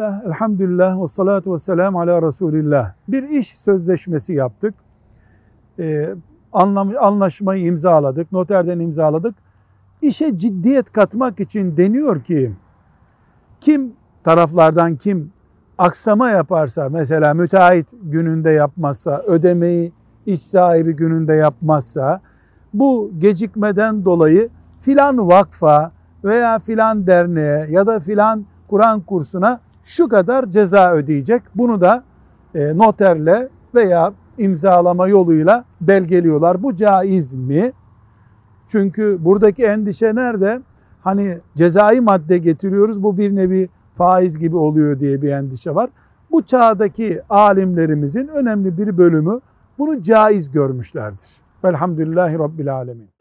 Bismillah, elhamdülillah ve salatu ve selamu ala Resulillah. Bir iş sözleşmesi yaptık. Ee, anlam, anlaşmayı imzaladık, noterden imzaladık. İşe ciddiyet katmak için deniyor ki, kim taraflardan kim aksama yaparsa, mesela müteahhit gününde yapmazsa, ödemeyi iş sahibi gününde yapmazsa, bu gecikmeden dolayı filan vakfa veya filan derneğe ya da filan Kur'an kursuna şu kadar ceza ödeyecek. Bunu da e, noterle veya imzalama yoluyla belgeliyorlar. Bu caiz mi? Çünkü buradaki endişe nerede? Hani cezai madde getiriyoruz bu bir nevi faiz gibi oluyor diye bir endişe var. Bu çağdaki alimlerimizin önemli bir bölümü bunu caiz görmüşlerdir. Velhamdülillahi Rabbil Alemin.